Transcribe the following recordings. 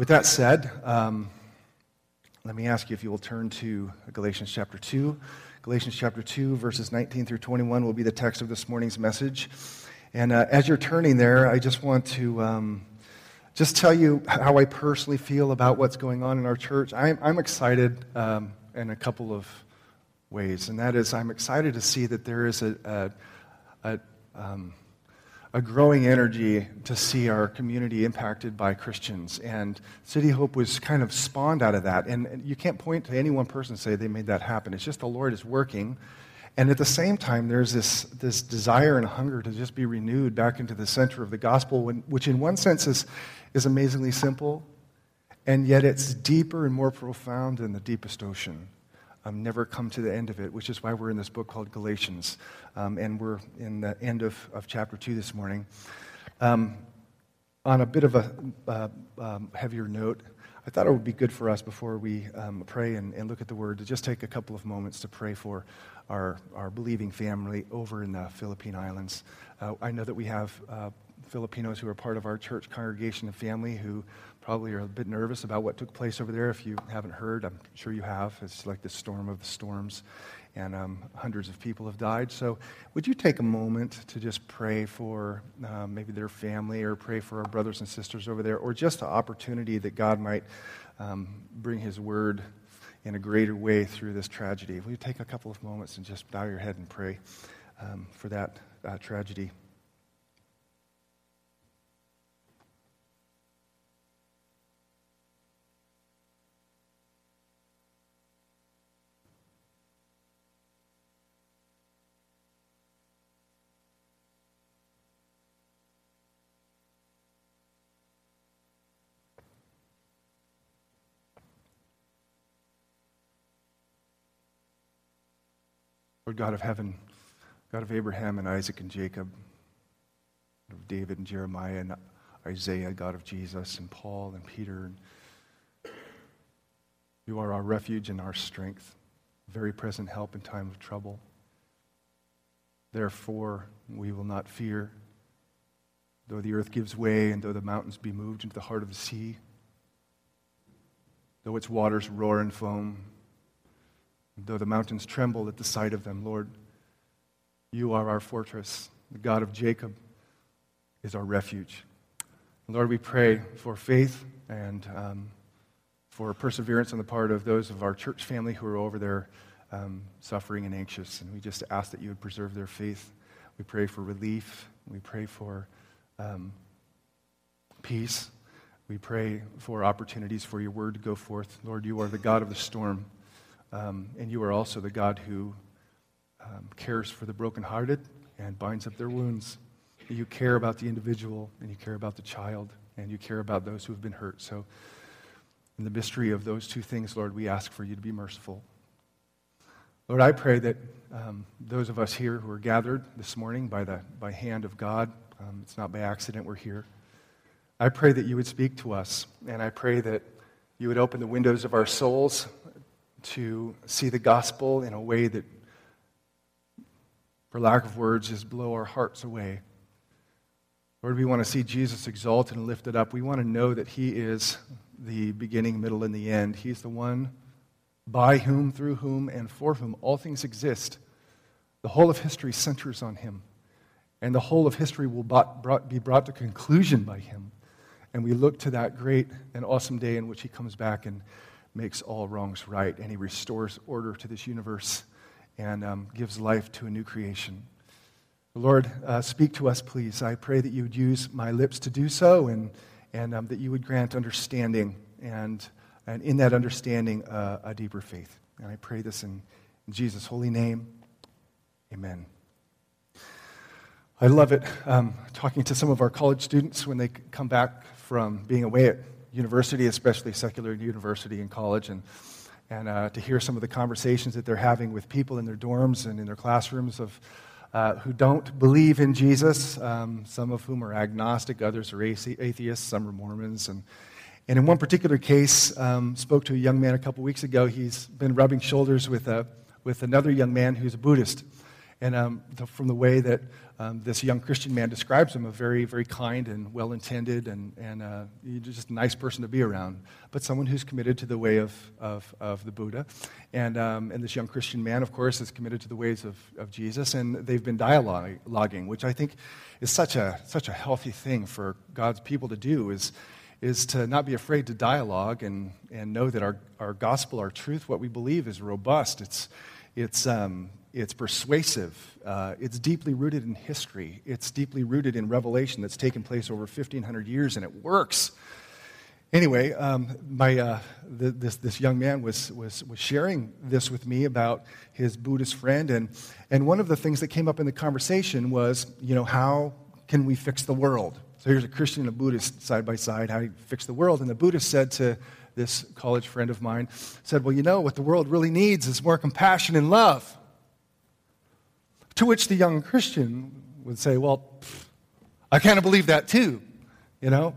With that said, um, let me ask you if you will turn to Galatians chapter 2. Galatians chapter 2, verses 19 through 21 will be the text of this morning's message. And uh, as you're turning there, I just want to um, just tell you how I personally feel about what's going on in our church. I'm, I'm excited um, in a couple of ways, and that is I'm excited to see that there is a, a, a um, a growing energy to see our community impacted by Christians. And City Hope was kind of spawned out of that. And you can't point to any one person and say they made that happen. It's just the Lord is working. And at the same time, there's this, this desire and hunger to just be renewed back into the center of the gospel, which in one sense is, is amazingly simple, and yet it's deeper and more profound than the deepest ocean um, never come to the end of it, which is why we're in this book called Galatians. Um, and we're in the end of, of chapter 2 this morning. Um, on a bit of a uh, um, heavier note, I thought it would be good for us before we um, pray and, and, look at the word to just take a couple of moments to pray for our, our believing family over in the Philippine Islands. Uh, I know that we have uh, Filipinos who are part of our church congregation and family who probably are a bit nervous about what took place over there. If you haven't heard, I'm sure you have. It's like the storm of the storms, and um, hundreds of people have died. So, would you take a moment to just pray for uh, maybe their family or pray for our brothers and sisters over there, or just the opportunity that God might um, bring His word in a greater way through this tragedy? Will you take a couple of moments and just bow your head and pray um, for that uh, tragedy? Lord God of heaven, God of Abraham and Isaac and Jacob, of David and Jeremiah and Isaiah, God of Jesus and Paul and Peter. You are our refuge and our strength, very present help in time of trouble. Therefore, we will not fear, though the earth gives way and though the mountains be moved into the heart of the sea, though its waters roar and foam Though the mountains tremble at the sight of them, Lord, you are our fortress. The God of Jacob is our refuge. Lord, we pray for faith and um, for perseverance on the part of those of our church family who are over there um, suffering and anxious. And we just ask that you would preserve their faith. We pray for relief. We pray for um, peace. We pray for opportunities for your word to go forth. Lord, you are the God of the storm. Um, and you are also the God who um, cares for the brokenhearted and binds up their wounds. You care about the individual, and you care about the child, and you care about those who have been hurt. So, in the mystery of those two things, Lord, we ask for you to be merciful. Lord, I pray that um, those of us here who are gathered this morning by the by hand of God, um, it's not by accident we're here. I pray that you would speak to us, and I pray that you would open the windows of our souls to see the gospel in a way that, for lack of words, just blow our hearts away. Lord, we want to see Jesus exalted and lifted up. We want to know that He is the beginning, middle, and the end. He's the one by whom, through whom, and for whom all things exist. The whole of history centers on Him, and the whole of history will be brought to conclusion by Him. And we look to that great and awesome day in which He comes back and makes all wrongs right, and he restores order to this universe and um, gives life to a new creation. Lord, uh, speak to us, please. I pray that you would use my lips to do so and, and um, that you would grant understanding and, and in that understanding, uh, a deeper faith. And I pray this in, in Jesus' holy name. Amen. I love it um, talking to some of our college students when they come back from being away at university, especially secular university and college, and, and uh, to hear some of the conversations that they're having with people in their dorms and in their classrooms of, uh, who don't believe in Jesus, um, some of whom are agnostic, others are atheists, some are Mormons. And, and in one particular case, um, spoke to a young man a couple weeks ago. He's been rubbing shoulders with, a, with another young man who's a Buddhist. And um, the, from the way that um, this young Christian man describes him, a very, very kind and well intended and, and uh, just a nice person to be around, but someone who's committed to the way of, of, of the Buddha. And, um, and this young Christian man, of course, is committed to the ways of, of Jesus, and they've been dialoguing, which I think is such a, such a healthy thing for God's people to do, is, is to not be afraid to dialogue and, and know that our, our gospel, our truth, what we believe is robust. It's, it's, um, it's persuasive. Uh, it's deeply rooted in history. It's deeply rooted in revelation that's taken place over 1,500 years, and it works. Anyway, um, my, uh, the, this, this young man was, was, was sharing this with me about his Buddhist friend, and, and one of the things that came up in the conversation was, you know, how can we fix the world? So here's a Christian and a Buddhist side by side, how do you fix the world? And the Buddhist said to this college friend of mine, said, well, you know, what the world really needs is more compassion and love. To which the young Christian would say, Well, I kind of believe that too, you know?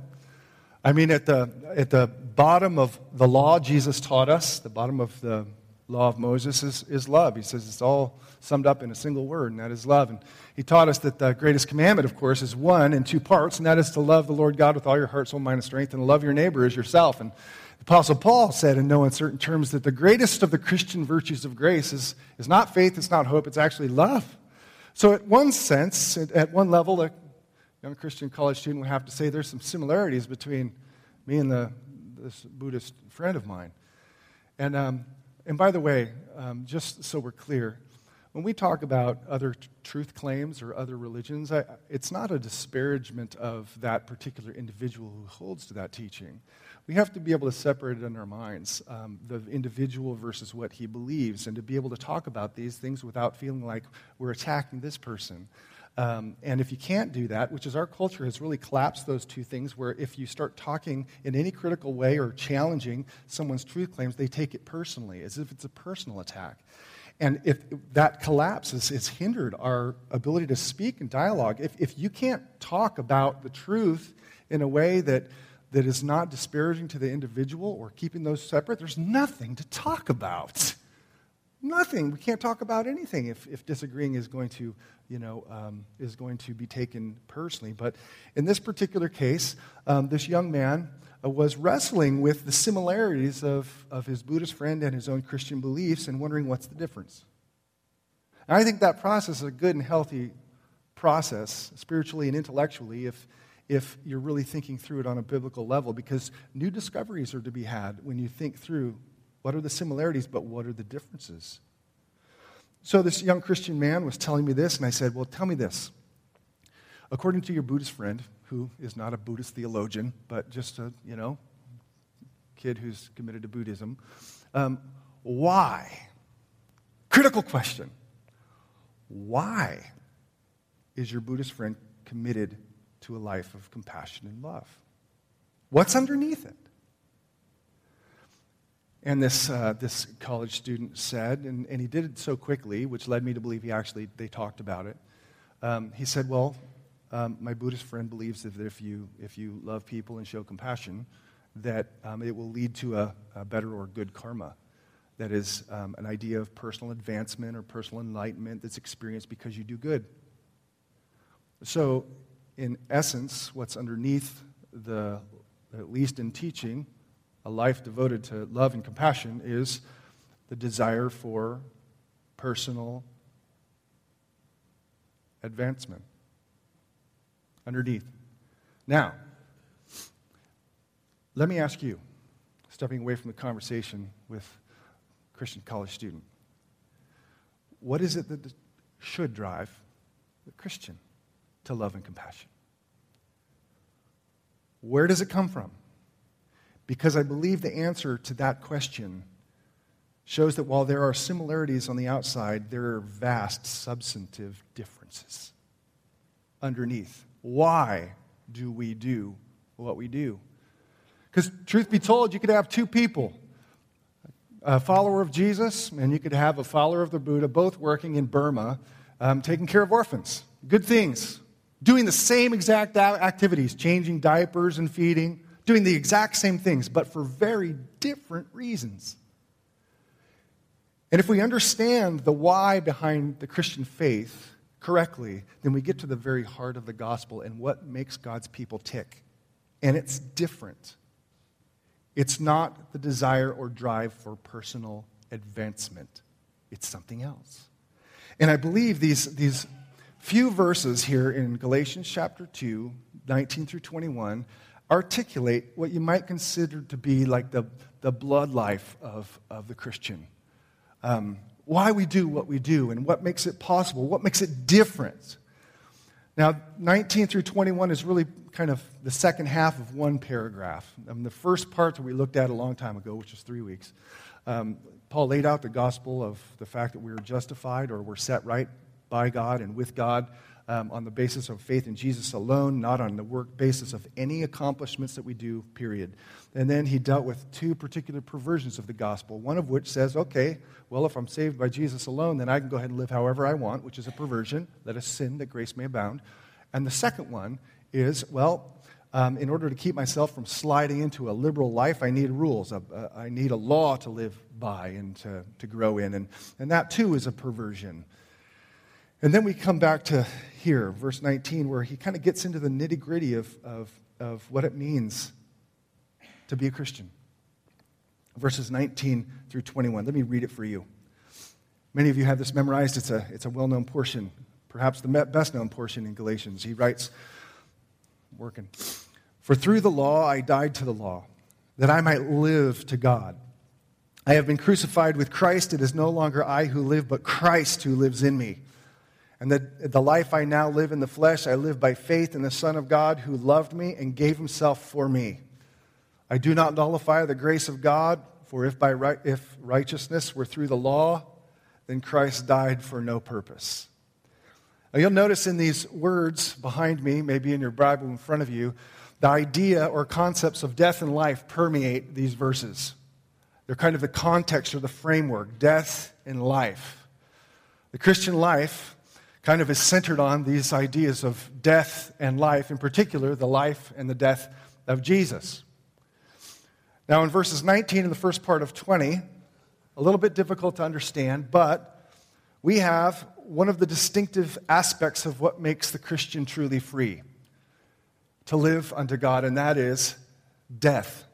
I mean, at the, at the bottom of the law Jesus taught us, the bottom of the law of Moses is, is love. He says it's all summed up in a single word, and that is love. And he taught us that the greatest commandment, of course, is one in two parts, and that is to love the Lord God with all your heart, soul, mind, and strength, and love your neighbor as yourself. And the Apostle Paul said in no uncertain terms that the greatest of the Christian virtues of grace is, is not faith, it's not hope, it's actually love. So, at one sense, at one level, a young Christian college student would have to say there's some similarities between me and the, this Buddhist friend of mine. And, um, and by the way, um, just so we're clear, when we talk about other t- truth claims or other religions, I, it's not a disparagement of that particular individual who holds to that teaching we have to be able to separate it in our minds um, the individual versus what he believes, and to be able to talk about these things without feeling like we're attacking this person. Um, and if you can't do that, which is our culture has really collapsed those two things, where if you start talking in any critical way or challenging someone's truth claims, they take it personally, as if it's a personal attack. And if that collapses, it's hindered our ability to speak and dialogue. If, if you can't talk about the truth in a way that that is not disparaging to the individual or keeping those separate, there's nothing to talk about. Nothing. We can't talk about anything if, if disagreeing is going to, you know, um, is going to be taken personally. But in this particular case, um, this young man uh, was wrestling with the similarities of, of his Buddhist friend and his own Christian beliefs and wondering what's the difference. And I think that process is a good and healthy process, spiritually and intellectually, if, if you're really thinking through it on a biblical level, because new discoveries are to be had when you think through what are the similarities, but what are the differences. So, this young Christian man was telling me this, and I said, Well, tell me this. According to your Buddhist friend, who is not a Buddhist theologian, but just a, you know, kid who's committed to Buddhism, um, why? Critical question. Why is your Buddhist friend committed to a life of compassion and love. What's underneath it? And this, uh, this college student said, and, and he did it so quickly, which led me to believe he actually, they talked about it. Um, he said, well, um, my Buddhist friend believes that if you, if you love people and show compassion, that um, it will lead to a, a, better or good karma. That is um, an idea of personal advancement or personal enlightenment that's experienced because you do good. So in essence, what's underneath the, at least in teaching, a life devoted to love and compassion is the desire for personal advancement. Underneath. Now, let me ask you, stepping away from the conversation with Christian college student, what is it that should drive the Christian? To love and compassion. Where does it come from? Because I believe the answer to that question shows that while there are similarities on the outside, there are vast substantive differences underneath. Why do we do what we do? Because, truth be told, you could have two people a follower of Jesus, and you could have a follower of the Buddha, both working in Burma, um, taking care of orphans. Good things doing the same exact activities, changing diapers and feeding, doing the exact same things, but for very different reasons. And if we understand the why behind the Christian faith correctly, then we get to the very heart of the gospel and what makes God's people tick. And it's different. It's not the desire or drive for personal advancement, it's something else. And I believe these, these few verses here in Galatians chapter 2, 19 through 21, articulate what you might consider to be like the, the blood life of, of the Christian. Um, why we do what we do and what makes it possible, what makes it different. Now, 19 through 21 is really kind of the second half of one paragraph. Um, the first part that we looked at a long time ago, which was three weeks, um, Paul laid out the gospel of the fact that we are justified or we're set right by God and with God um, on the basis of faith in Jesus alone, not on the work basis of any accomplishments that we do, period. And then he dealt with two particular perversions of the gospel, one of which says, okay, well, if I'm saved by Jesus alone, then I can go ahead and live however I want, which is a perversion. Let us sin that grace may abound. And the second one is, well, um, in order to keep myself from sliding into a liberal life, I need rules. Uh, I need a law to live by and to, to grow in. And, and that too is a perversion. And then we come back to here, verse 19, where he kind of gets into the nitty gritty of, of, of what it means to be a Christian. Verses 19 through 21. Let me read it for you. Many of you have this memorized. It's a, it's a well known portion, perhaps the best known portion in Galatians. He writes, working, For through the law I died to the law, that I might live to God. I have been crucified with Christ. It is no longer I who live, but Christ who lives in me. And that the life I now live in the flesh, I live by faith in the Son of God who loved me and gave himself for me. I do not nullify the grace of God, for if, by right, if righteousness were through the law, then Christ died for no purpose. Now you'll notice in these words behind me, maybe in your Bible in front of you, the idea or concepts of death and life permeate these verses. They're kind of the context or the framework death and life. The Christian life kind of is centered on these ideas of death and life, in particular, the life and the death of Jesus. Now, in verses 19 and the first part of 20, a little bit difficult to understand, but we have one of the distinctive aspects of what makes the Christian truly free to live unto God, and that is death.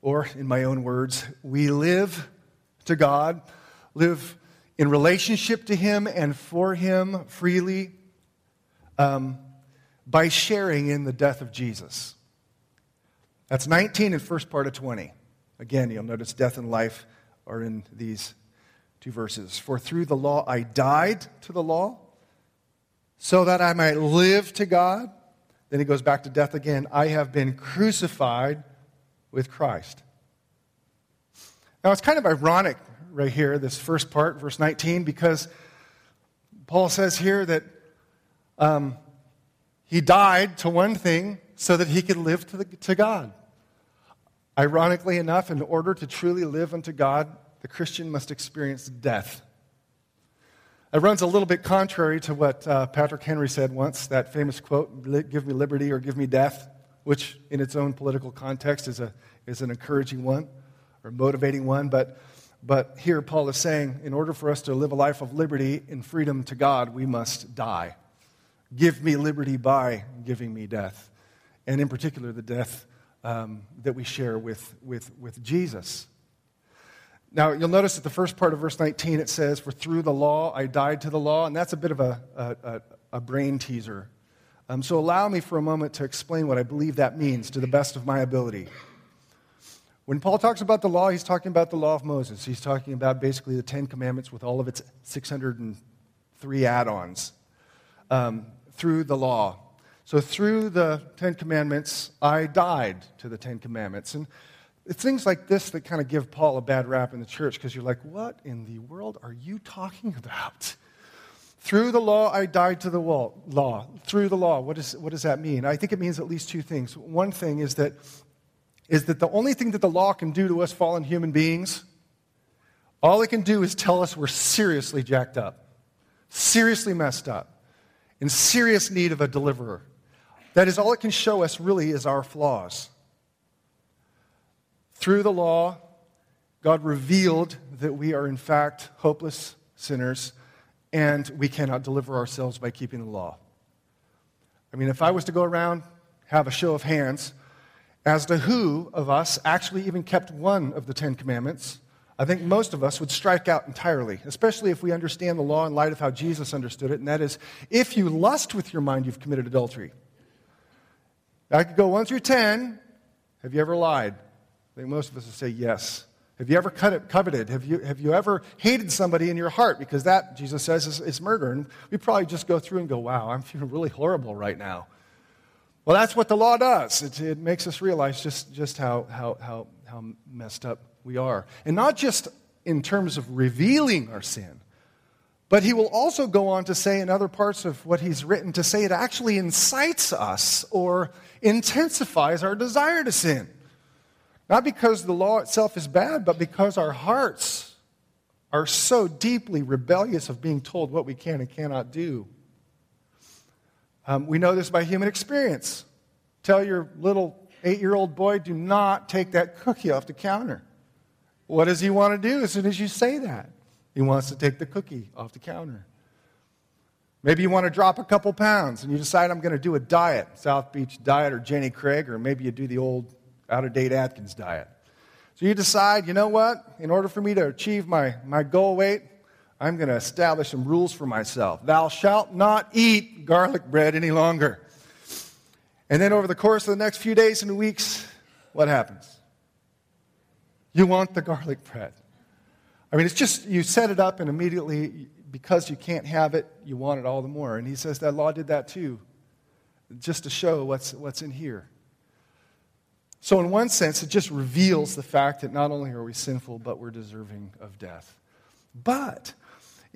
Or, in my own words, we live to God, live in relationship to Him and for Him freely um, by sharing in the death of Jesus. That's 19 and first part of 20. Again, you'll notice death and life are in these two verses. For through the law I died to the law, so that I might live to God. Then he goes back to death again. I have been crucified with Christ. Now, it's kind of ironic right here, this first part, verse 19, because Paul says here that um, he died to one thing so that he could live to, the, to God. Ironically enough, in order to truly live unto God, the Christian must experience death. It runs a little bit contrary to what uh, Patrick Henry said once, that famous quote, give me liberty or give me death, which in its own political context is, a, is an encouraging one or motivating one. But but here, Paul is saying, in order for us to live a life of liberty and freedom to God, we must die. Give me liberty by giving me death. And in particular, the death um, that we share with, with, with Jesus. Now, you'll notice that the first part of verse 19, it says, For through the law I died to the law. And that's a bit of a, a, a brain teaser. Um, so allow me for a moment to explain what I believe that means to the best of my ability. When Paul talks about the law, he's talking about the law of Moses. He's talking about basically the Ten Commandments with all of its 603 add ons um, through the law. So, through the Ten Commandments, I died to the Ten Commandments. And it's things like this that kind of give Paul a bad rap in the church because you're like, what in the world are you talking about? Through the law, I died to the law. Through the law, what, is, what does that mean? I think it means at least two things. One thing is that is that the only thing that the law can do to us fallen human beings, all it can do is tell us we're seriously jacked up, seriously messed up, in serious need of a deliverer. That is all it can show us, really, is our flaws. Through the law, God revealed that we are, in fact, hopeless sinners and we cannot deliver ourselves by keeping the law. I mean, if I was to go around, have a show of hands as to who of us actually even kept one of the Ten Commandments, I think most of us would strike out entirely, especially if we understand the law in light of how Jesus understood it, and that is if you lust with your mind, you've committed adultery. I could go 1 through 10. Have you ever lied? I think most of us would say yes. Have you ever coveted? Have you, have you ever hated somebody in your heart? Because that, Jesus says, is, is murder. And we probably just go through and go, wow, I'm feeling really horrible right now. Well, that's what the law does. It, it makes us realize just, just how, how, how, how messed up we are. And not just in terms of revealing our sin, but he will also go on to say in other parts of what he's written to say it actually incites us or intensifies our desire to sin. Not because the law itself is bad, but because our hearts are so deeply rebellious of being told what we can and cannot do. Um, we know this by human experience. Tell your little eight year old boy, do not take that cookie off the counter. What does he want to do as soon as you say that? He wants to take the cookie off the counter. Maybe you want to drop a couple pounds and you decide I'm going to do a diet, South Beach diet or Jenny Craig, or maybe you do the old out of date Atkins diet. So you decide, you know what? In order for me to achieve my, my goal weight, I'm going to establish some rules for myself. Thou shalt not eat garlic bread any longer. And then over the course of the next few days and weeks, what happens? You want the garlic bread. I mean, it's just you set it up, and immediately, because you can't have it, you want it all the more. And he says that law did that too, just to show what's, what's in here. So, in one sense, it just reveals the fact that not only are we sinful, but we're deserving of death. But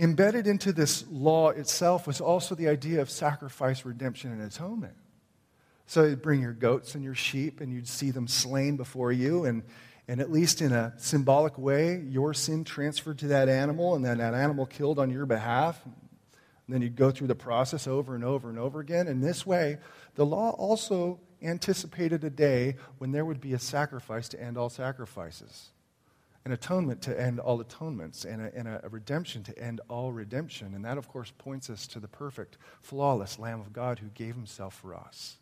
embedded into this law itself was also the idea of sacrifice, redemption, and atonement. So, you'd bring your goats and your sheep, and you'd see them slain before you, and, and at least in a symbolic way, your sin transferred to that animal, and then that animal killed on your behalf. And then you'd go through the process over and over and over again. And this way, the law also anticipated a day when there would be a sacrifice to end all sacrifices, an atonement to end all atonements, and a, and a, redemption to end all redemption. And that, of course, points us to the perfect, flawless Lamb of God who gave himself for us.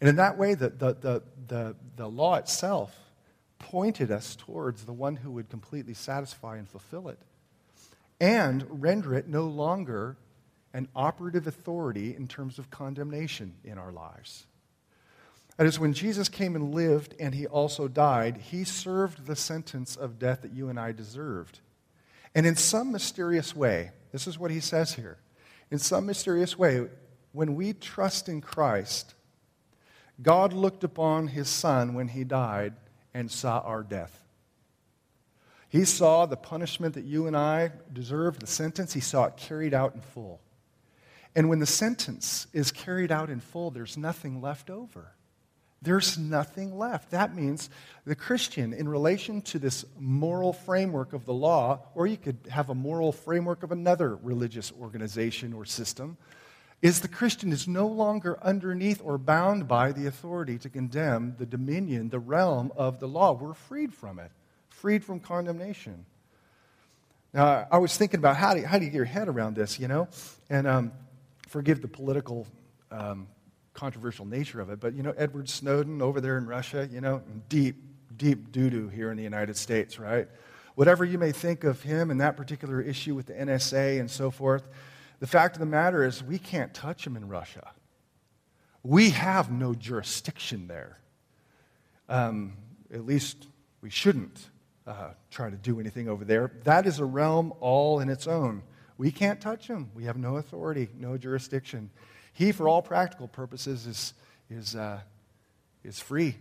And in that way, the, the, the, the, the law itself pointed us towards the one who would completely satisfy and fulfill it and render it no longer an operative authority in terms of condemnation in our lives. That is, when Jesus came and lived and he also died, he served the sentence of death that you and I deserved. And in some mysterious way, this is what he says here in some mysterious way, when we trust in Christ, God looked upon his son when he died and saw our death. He saw the punishment that you and I deserved, the sentence, he saw it carried out in full. And when the sentence is carried out in full, there's nothing left over. There's nothing left. That means the Christian, in relation to this moral framework of the law, or you could have a moral framework of another religious organization or system, is the Christian is no longer underneath or bound by the authority to condemn the dominion, the realm of the law. We're freed from it, freed from condemnation. Now, I was thinking about how do you, how do you get your head around this, you know? And um, forgive the political um, controversial nature of it, but you know, Edward Snowden over there in Russia, you know, deep, deep doo doo here in the United States, right? Whatever you may think of him and that particular issue with the NSA and so forth, the fact of the matter is we can't touch him in Russia. We have no jurisdiction there. Um, at least we shouldn't uh, try to do anything over there. That is a realm all in its own. We can't touch him. We have no authority, no jurisdiction. He, for all practical purposes, is, is, uh, is free,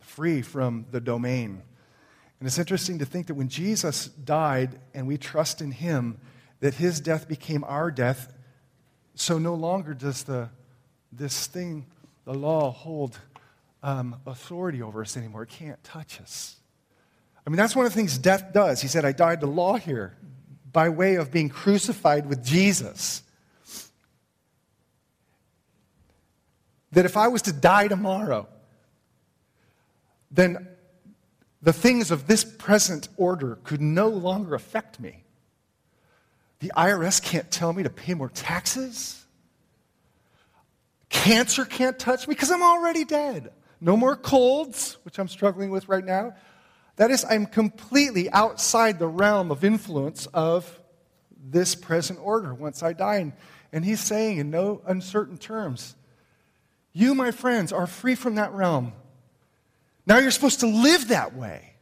free from the domain. And it's interesting to think that when Jesus died and we trust in him, that his death became our death. So no longer does the, this thing, the law, hold um, authority over us anymore. It can't touch us. I mean, that's one of the things death does. He said, I died to law here by way of being crucified with Jesus. That if I was to die tomorrow, then the things of this present order could no longer affect me. The IRS can't tell me to pay more taxes. Cancer can't touch me because I'm already dead. No more colds, which I'm struggling with right now. That is, I'm completely outside the realm of influence of this present order once I die. And, and he's saying in no uncertain terms, You, my friends, are free from that realm. Now you're supposed to live that way.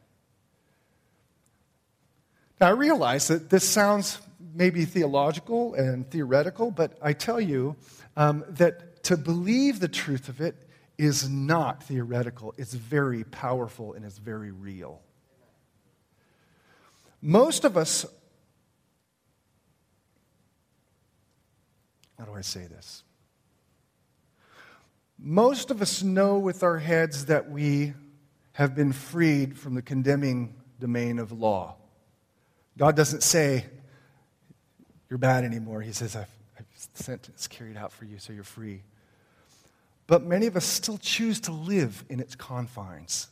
Now I realize that this sounds maybe theological and theoretical, but I tell you um, that to believe the truth of it is not theoretical. It's very powerful and it's very real. Most of us, how do I say this? Most of us know with our heads that we have been freed from the condemning domain of law. God doesn't say, You're bad anymore. He says, I've, I've sentence carried out for you, so you're free. But many of us still choose to live in its confines.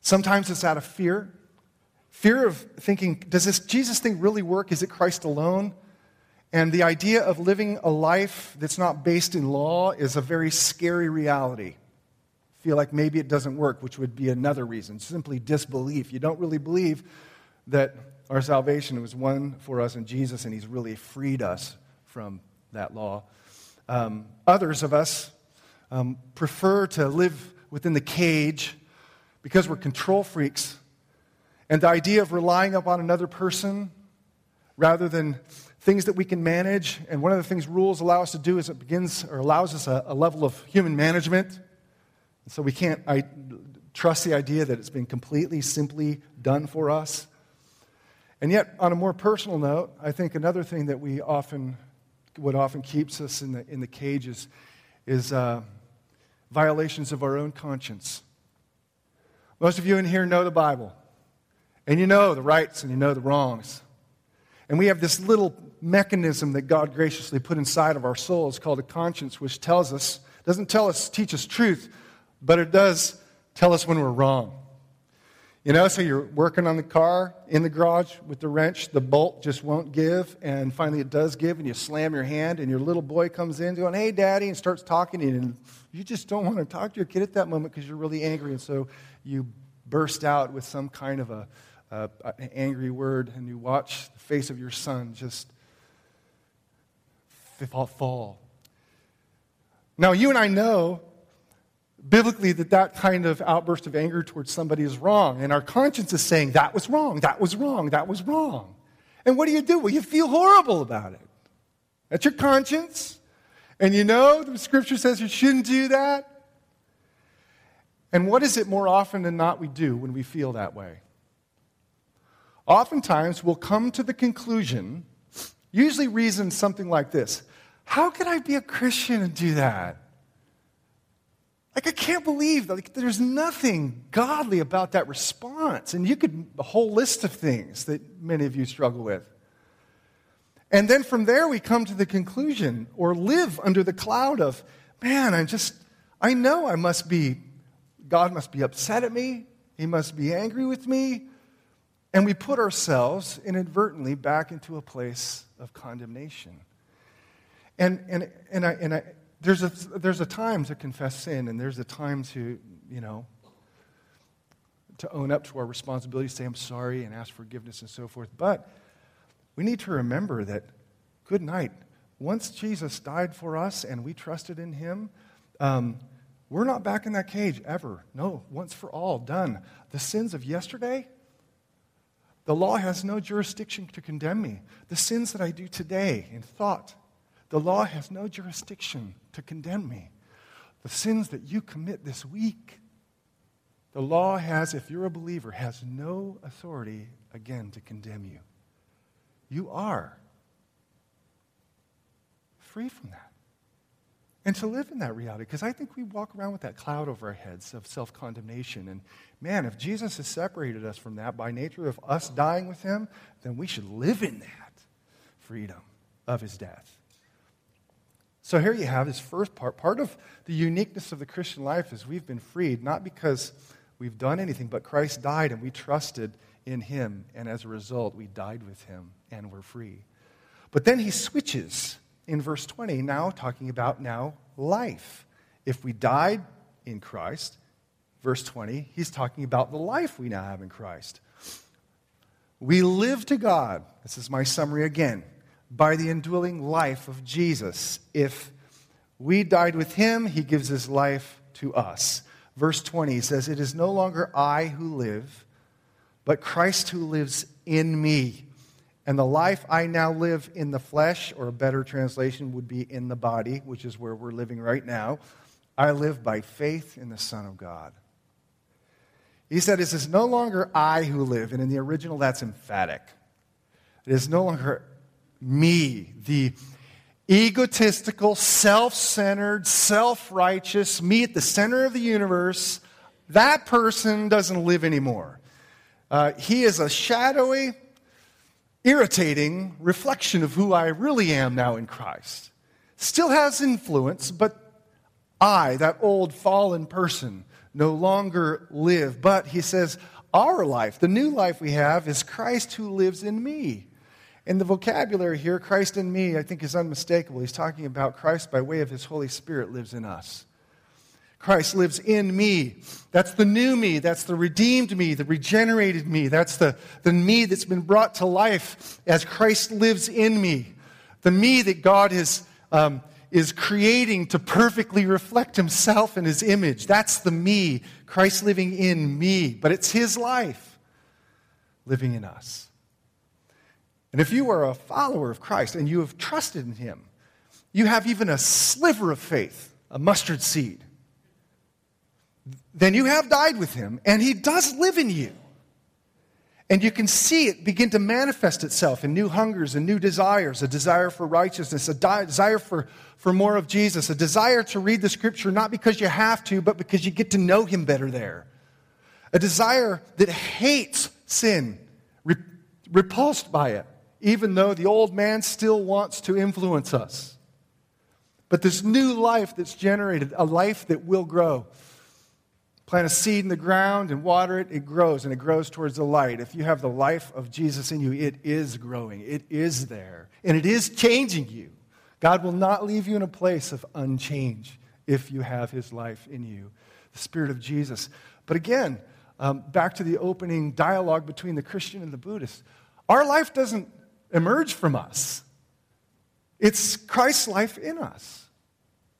Sometimes it's out of fear. Fear of thinking, does this Jesus thing really work? Is it Christ alone? And the idea of living a life that's not based in law is a very scary reality. Feel like maybe it doesn't work, which would be another reason simply disbelief. You don't really believe that our salvation was won for us in Jesus and He's really freed us from that law. Um, others of us um, prefer to live within the cage because we're control freaks. And the idea of relying upon another person rather than things that we can manage, and one of the things rules allow us to do is it begins or allows us a, a level of human management. so we can't I, trust the idea that it's been completely, simply done for us. And yet, on a more personal note, I think another thing that we often, what often keeps us in the, in the cage is, is uh, violations of our own conscience. Most of you in here know the Bible, and you know the rights and you know the wrongs. And we have this little mechanism that God graciously put inside of our souls called a conscience, which tells us, doesn't tell us, teach us truth, but it does tell us when we're wrong. You know, so you're working on the car in the garage with the wrench, the bolt just won't give, and finally it does give, and you slam your hand, and your little boy comes in going, Hey, daddy, and starts talking to you. And you just don't want to talk to your kid at that moment because you're really angry, and so you burst out with some kind of a, Uh, a, an angry word, and you watch the face of your son just fall. Now, you and I know biblically that that kind of outburst of anger towards somebody is wrong. And our conscience is saying, that was wrong, that was wrong, that was wrong. And what do you do? Well, you feel horrible about it. That's your conscience. And you know the scripture says you shouldn't do that. And what is it more often than not we do when we feel that way? Oftentimes we'll come to the conclusion, usually reason something like this How could I be a Christian and do that? Like, I can't believe that like, there's nothing godly about that response. And you could, a whole list of things that many of you struggle with. And then from there, we come to the conclusion or live under the cloud of, man, I'm just, I know I must be, God must be upset at me. He must be angry with me. And we put ourselves inadvertently back into a place of condemnation. And, and, and, I, and I, there's a, there's a time to confess sin, and there's a time to, you know, to own up to our responsibility, say, I'm sorry, and ask forgiveness and so forth. But we need to remember that, good night, once Jesus died for us and we trusted in him, um, we're not back in that cage ever. No, once for all, done. The sins of yesterday, the law has no jurisdiction to condemn me. The sins that I do today in thought, the law has no jurisdiction to condemn me. The sins that you commit this week, the law has, if you're a believer, has no authority, again, to condemn you. You are free from that. And to live in that reality, because I think we walk around with that cloud over our heads of self condemnation. And man, if Jesus has separated us from that by nature of us dying with him, then we should live in that freedom of his death. So here you have this first part. Part of the uniqueness of the Christian life is we've been freed, not because we've done anything, but Christ died and we trusted in him. And as a result, we died with him and we're free. But then he switches in verse 20, now talking about now life. If we died in Christ, verse 20, he's talking about the life we now have in Christ. We live to God, this is my summary again, by the indwelling life of Jesus. If we died with him, he gives his life to us. Verse 20 says, It is no longer I who live, but Christ who lives in me. And the life I now live in the flesh, or a better translation would be in the body, which is where we're living right now, I live by faith in the Son of God. He said, It is no longer I who live. And in the original, that's emphatic. It is no longer me, the egotistical, self centered, self righteous, me at the center of the universe. That person doesn't live anymore. Uh, he is a shadowy, irritating reflection of who I really am now in Christ. Still has influence, but I, that old fallen person, no longer live. But he says, our life, the new life we have, is Christ who lives in me. And the vocabulary here, Christ in me, I think is unmistakable. He's talking about Christ by way of his Holy Spirit lives in us. Christ lives in me. That's the new me. That's the redeemed me, the regenerated me. That's the, the me that's been brought to life as Christ lives in me. The me that God has um, is creating to perfectly reflect himself in his image. That's the me, Christ living in me. But it's his life living in us. And if you are a follower of Christ and you have trusted in him, you have even a sliver of faith, a mustard seed, then you have died with him and he does live in you. And you can see it begin to manifest itself in new hungers and new desires a desire for righteousness, a desire for, for more of Jesus, a desire to read the scripture not because you have to, but because you get to know him better there. A desire that hates sin, repulsed by it, even though the old man still wants to influence us. But this new life that's generated, a life that will grow. Plant a seed in the ground and water it, it grows, and it grows towards the light. If you have the life of Jesus in you, it is growing, it is there, and it is changing you. God will not leave you in a place of unchange if you have his life in you, the Spirit of Jesus. But again, um, back to the opening dialogue between the Christian and the Buddhist. Our life doesn't emerge from us, it's Christ's life in us,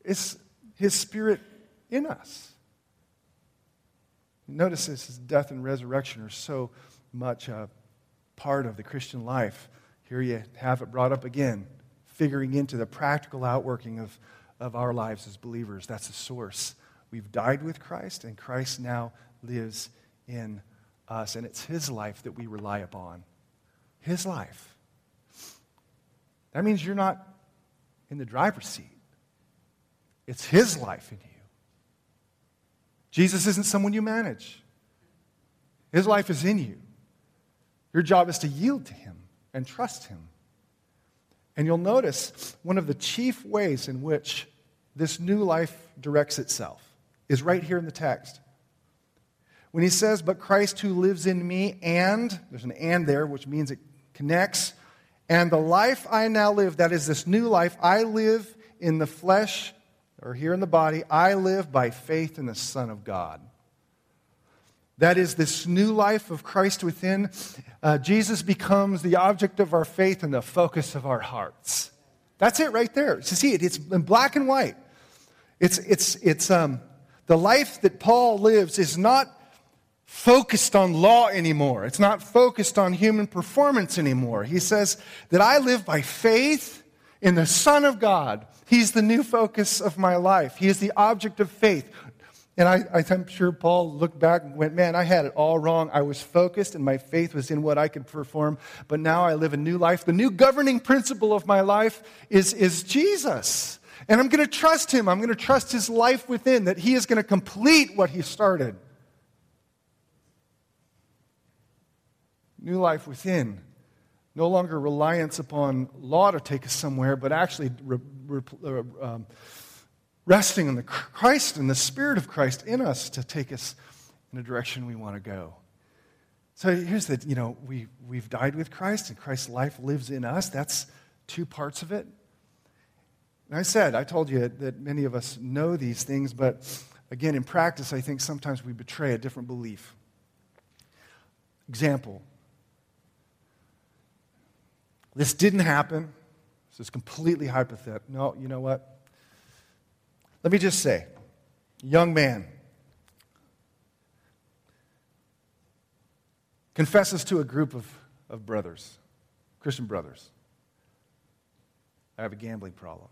it's his Spirit in us. Notice this his death and resurrection are so much a part of the Christian life. Here you have it brought up again, figuring into the practical outworking of, of our lives as believers. That's the source. We've died with Christ, and Christ now lives in us. And it's his life that we rely upon. His life. That means you're not in the driver's seat, it's his life in you. Jesus isn't someone you manage, His life is in you. Your job is to yield to Him and trust Him. And you'll notice one of the chief ways in which this new life directs itself is right here in the text. When he says, But Christ who lives in me, and, there's an and there, which means it connects, and the life I now live, that is this new life, I live in the flesh or here in the body, I live by faith in the Son of God. That is this new life of Christ within. Uh, Jesus becomes the object of our faith and the focus of our hearts. That's it right there. To see it, it's in black and white. It's, it's, it's, um, the life that Paul lives is not focused on law anymore. It's not focused on human performance anymore. He says that I live by faith in the Son of God He's the new focus of my life. He is the object of faith. And I, I'm sure Paul looked back and went, Man, I had it all wrong. I was focused and my faith was in what I could perform, but now I live a new life. The new governing principle of my life is, is Jesus. And I'm going to trust him. I'm going to trust his life within, that he is going to complete what he started. New life within. No longer reliance upon law to take us somewhere, but actually re- uh, um, resting in the Christ and the Spirit of Christ in us to take us in the direction we want to go. So here's the, you know, we, we've died with Christ and Christ's life lives in us. That's two parts of it. And I said, I told you that many of us know these things, but again, in practice, I think sometimes we betray a different belief. Example this didn't happen. This is completely hypothetical. No, you know what? Let me just say, young man confesses to a group of, of brothers, Christian brothers. I have a gambling problem.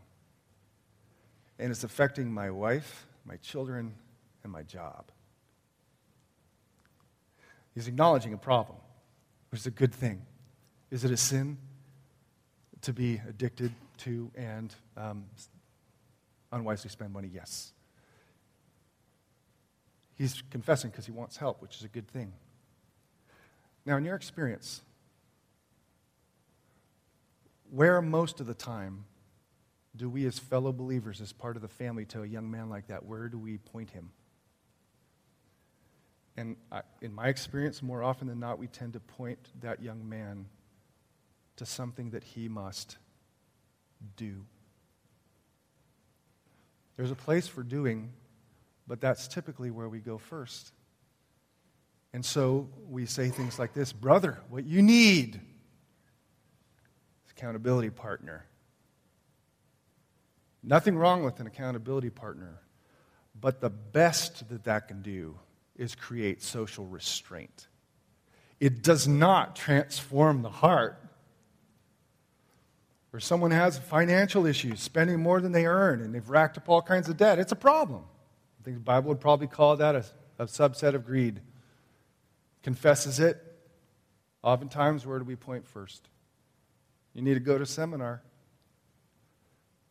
And it's affecting my wife, my children, and my job. He's acknowledging a problem, which is a good thing. Is it a sin to be addicted to and um, unwisely spend money? Yes. He's confessing because he wants help, which is a good thing. Now, in your experience, where most of the time do we, as fellow believers, as part of the family, to a young man like that, where do we point him? And I, in my experience, more often than not, we tend to point that young man to something that he must do. There's a place for doing, but that's typically where we go first. And so we say things like this Brother, what you need is accountability partner. Nothing wrong with an accountability partner, but the best that that can do is create social restraint. It does not transform the heart. Or someone has financial issues, spending more than they earn, and they've racked up all kinds of debt. It's a problem. I think the Bible would probably call that a, a subset of greed confesses it. Oftentimes, where do we point first? You need to go to seminar.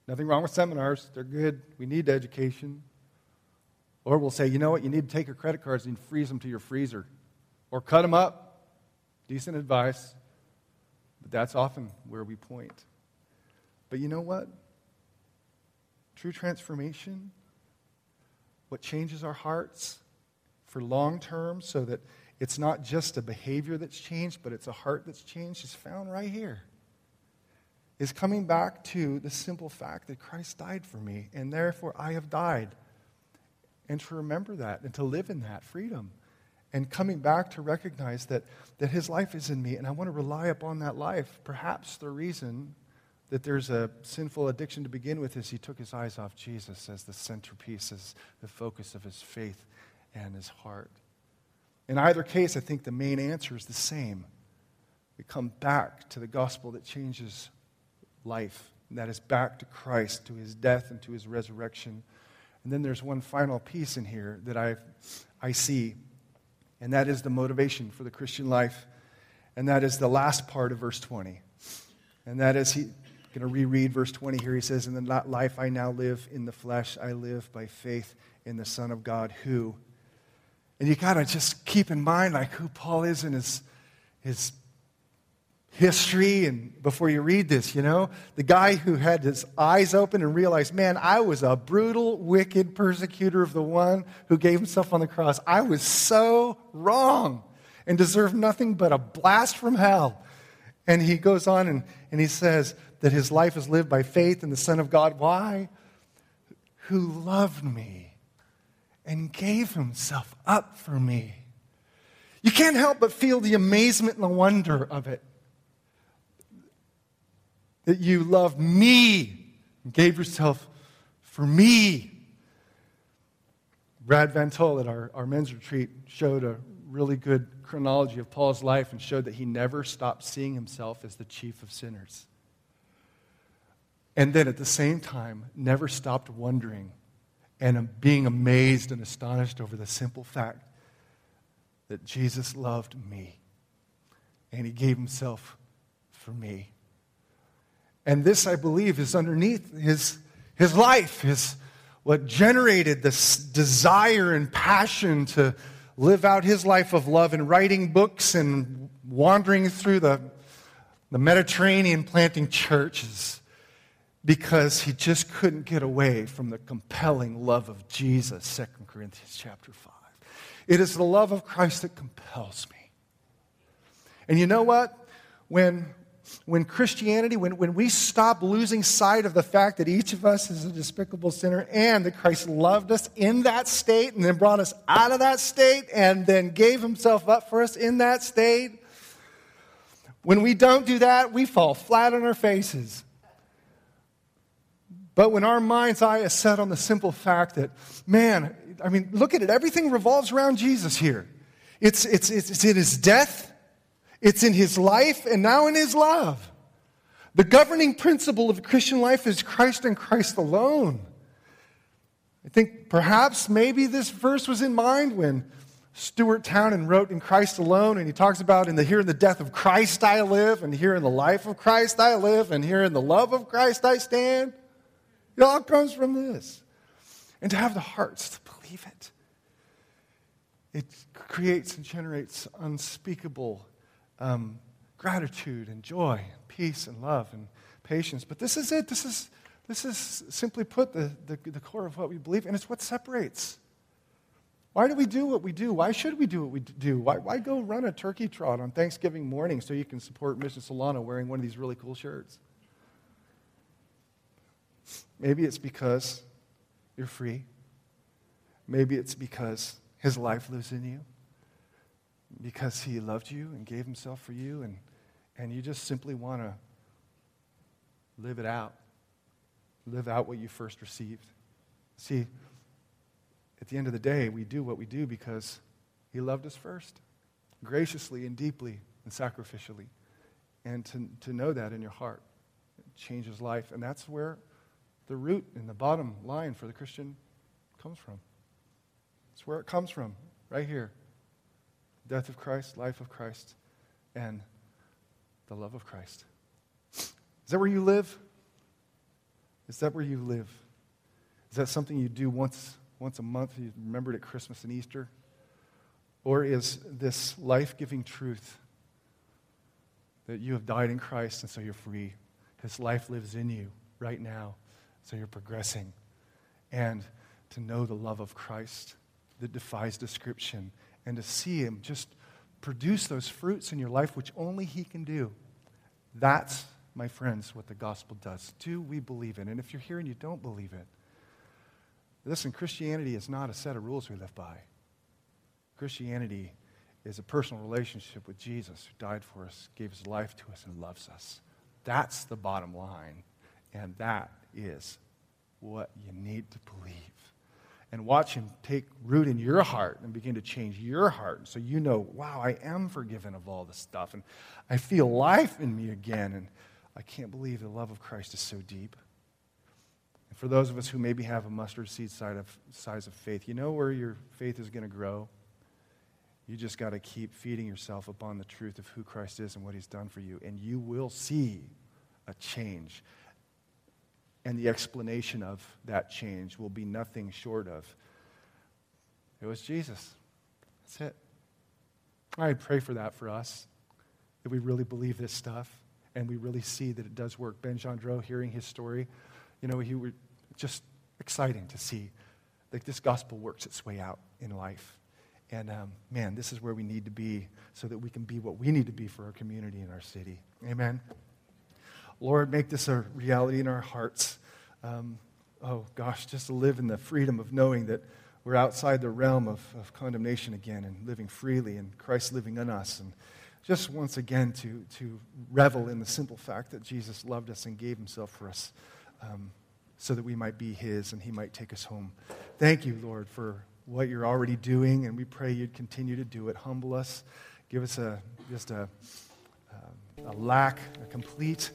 Nothing wrong with seminars, they're good. We need education. Or we'll say, you know what, you need to take your credit cards and freeze them to your freezer. Or cut them up. Decent advice. But that's often where we point. But you know what? True transformation, what changes our hearts for long term so that it's not just a behavior that's changed, but it's a heart that's changed, is found right here. Is coming back to the simple fact that Christ died for me, and therefore I have died. And to remember that and to live in that freedom. And coming back to recognize that, that his life is in me, and I want to rely upon that life. Perhaps the reason that there's a sinful addiction to begin with is he took his eyes off Jesus as the centerpiece, as the focus of his faith and his heart. In either case, I think the main answer is the same. We come back to the gospel that changes life, and that is back to Christ, to his death and to his resurrection. And then there's one final piece in here that I, I see, and that is the motivation for the Christian life. And that is the last part of verse 20. And that is, he, going to reread verse 20 here. He says, In the life I now live in the flesh, I live by faith in the Son of God who and you got to just keep in mind like who Paul is in his, his history and before you read this, you know, the guy who had his eyes open and realized, man, I was a brutal, wicked persecutor of the one who gave himself on the cross. I was so wrong and deserved nothing but a blast from hell. And he goes on and, and he says that his life is lived by faith in the Son of God. Why? Who loved me and gave himself up for me. You can't help but feel the amazement and the wonder of it. That you love me and gave yourself for me. Brad Van at our, our men's retreat showed a really good chronology of Paul's life and showed that he never stopped seeing himself as the chief of sinners. And then at the same time, never stopped wondering and being amazed and astonished over the simple fact that Jesus loved me and he gave himself for me. And this, I believe, is underneath his, his life, his, what generated this desire and passion to live out his life of love and writing books and wandering through the, the Mediterranean planting churches because he just couldn't get away from the compelling love of Jesus, 2 Corinthians chapter 5. It is the love of Christ that compels me. And you know what? When, when Christianity, when, when we stop losing sight of the fact that each of us is a despicable sinner and that Christ loved us in that state and then brought us out of that state and then gave himself up for us in that state, when we don't do that, we fall flat on our faces. But when our mind's eye is set on the simple fact that, man, I mean, look at it, everything revolves around Jesus here. It's, it's, it's, it's in his death, it's in his life, and now in his love. The governing principle of Christian life is Christ and Christ alone. I think perhaps maybe this verse was in mind when Stuart Townend wrote in Christ alone, and he talks about in the here in the death of Christ I live, and here in the life of Christ I live, and here in the love of Christ I stand. It all comes from this. And to have the hearts to believe it. It creates and generates unspeakable um, gratitude and joy, and peace and love and patience. But this is it. This is, this is simply put the, the, the core of what we believe, and it's what separates. Why do we do what we do? Why should we do what we do? Why, why go run a turkey trot on Thanksgiving morning so you can support Mission Solana wearing one of these really cool shirts? Maybe it's because you're free. Maybe it's because his life lives in you because he loved you and gave himself for you, and, and you just simply want to live it out. Live out what you first received. See, at the end of the day, we do what we do because he loved us first, graciously and deeply and sacrificially. And to, to know that in your heart changes life. And that's where the root and the bottom line for the Christian comes from. It's where it comes from, right here death of Christ, life of Christ, and the love of Christ. Is that where you live? Is that where you live? Is that something you do once, once a month? You remember it at Christmas and Easter? Or is this life giving truth that you have died in Christ and so you're free? His life lives in you right now, so you're progressing. And to know the love of Christ that defies description and to see Him just produce those fruits in your life, which only He can do. That's, my friends, what the gospel does. Do we believe it? And if you're here and you don't believe it, listen, Christianity is not a set of rules we live by. Christianity is a personal relationship with Jesus who died for us, gave his life to us, and loves us. That's the bottom line. And that is what you need to believe and watch Him take root in your heart and begin to change your heart. So you know, wow, I am forgiven of all this stuff. And I feel life in me again. And I can't believe the love of Christ is so deep. And for those of us who maybe have a mustard seed size of, size of faith, you know where your faith is going to grow? You just got to keep feeding yourself upon the truth of who Christ is and what He's done for you. And you will see a change and the explanation of that change will be nothing short of it was Jesus. That's it. I pray for that for us, that we really believe this stuff and we really see that it does work. Ben Gendreau, hearing his story, you know, he was just exciting to see that this gospel works its way out in life. And um, man, this is where we need to be so that we can be what we need to be for our community and our city. Amen. Lord, make this a reality in our hearts. Um, oh, gosh, just to live in the freedom of knowing that we're outside the realm of, of condemnation again and living freely and Christ living in us. And just once again to, to revel in the simple fact that Jesus loved us and gave himself for us um, so that we might be his and he might take us home. Thank you, Lord, for what you're already doing, and we pray you'd continue to do it. Humble us, give us a, just a a lack, a complete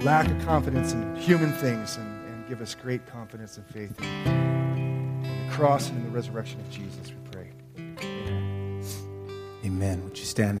lack of confidence in human things, and, and give us great confidence and faith in the cross and in the resurrection of Jesus, we pray. Amen. Would you stand?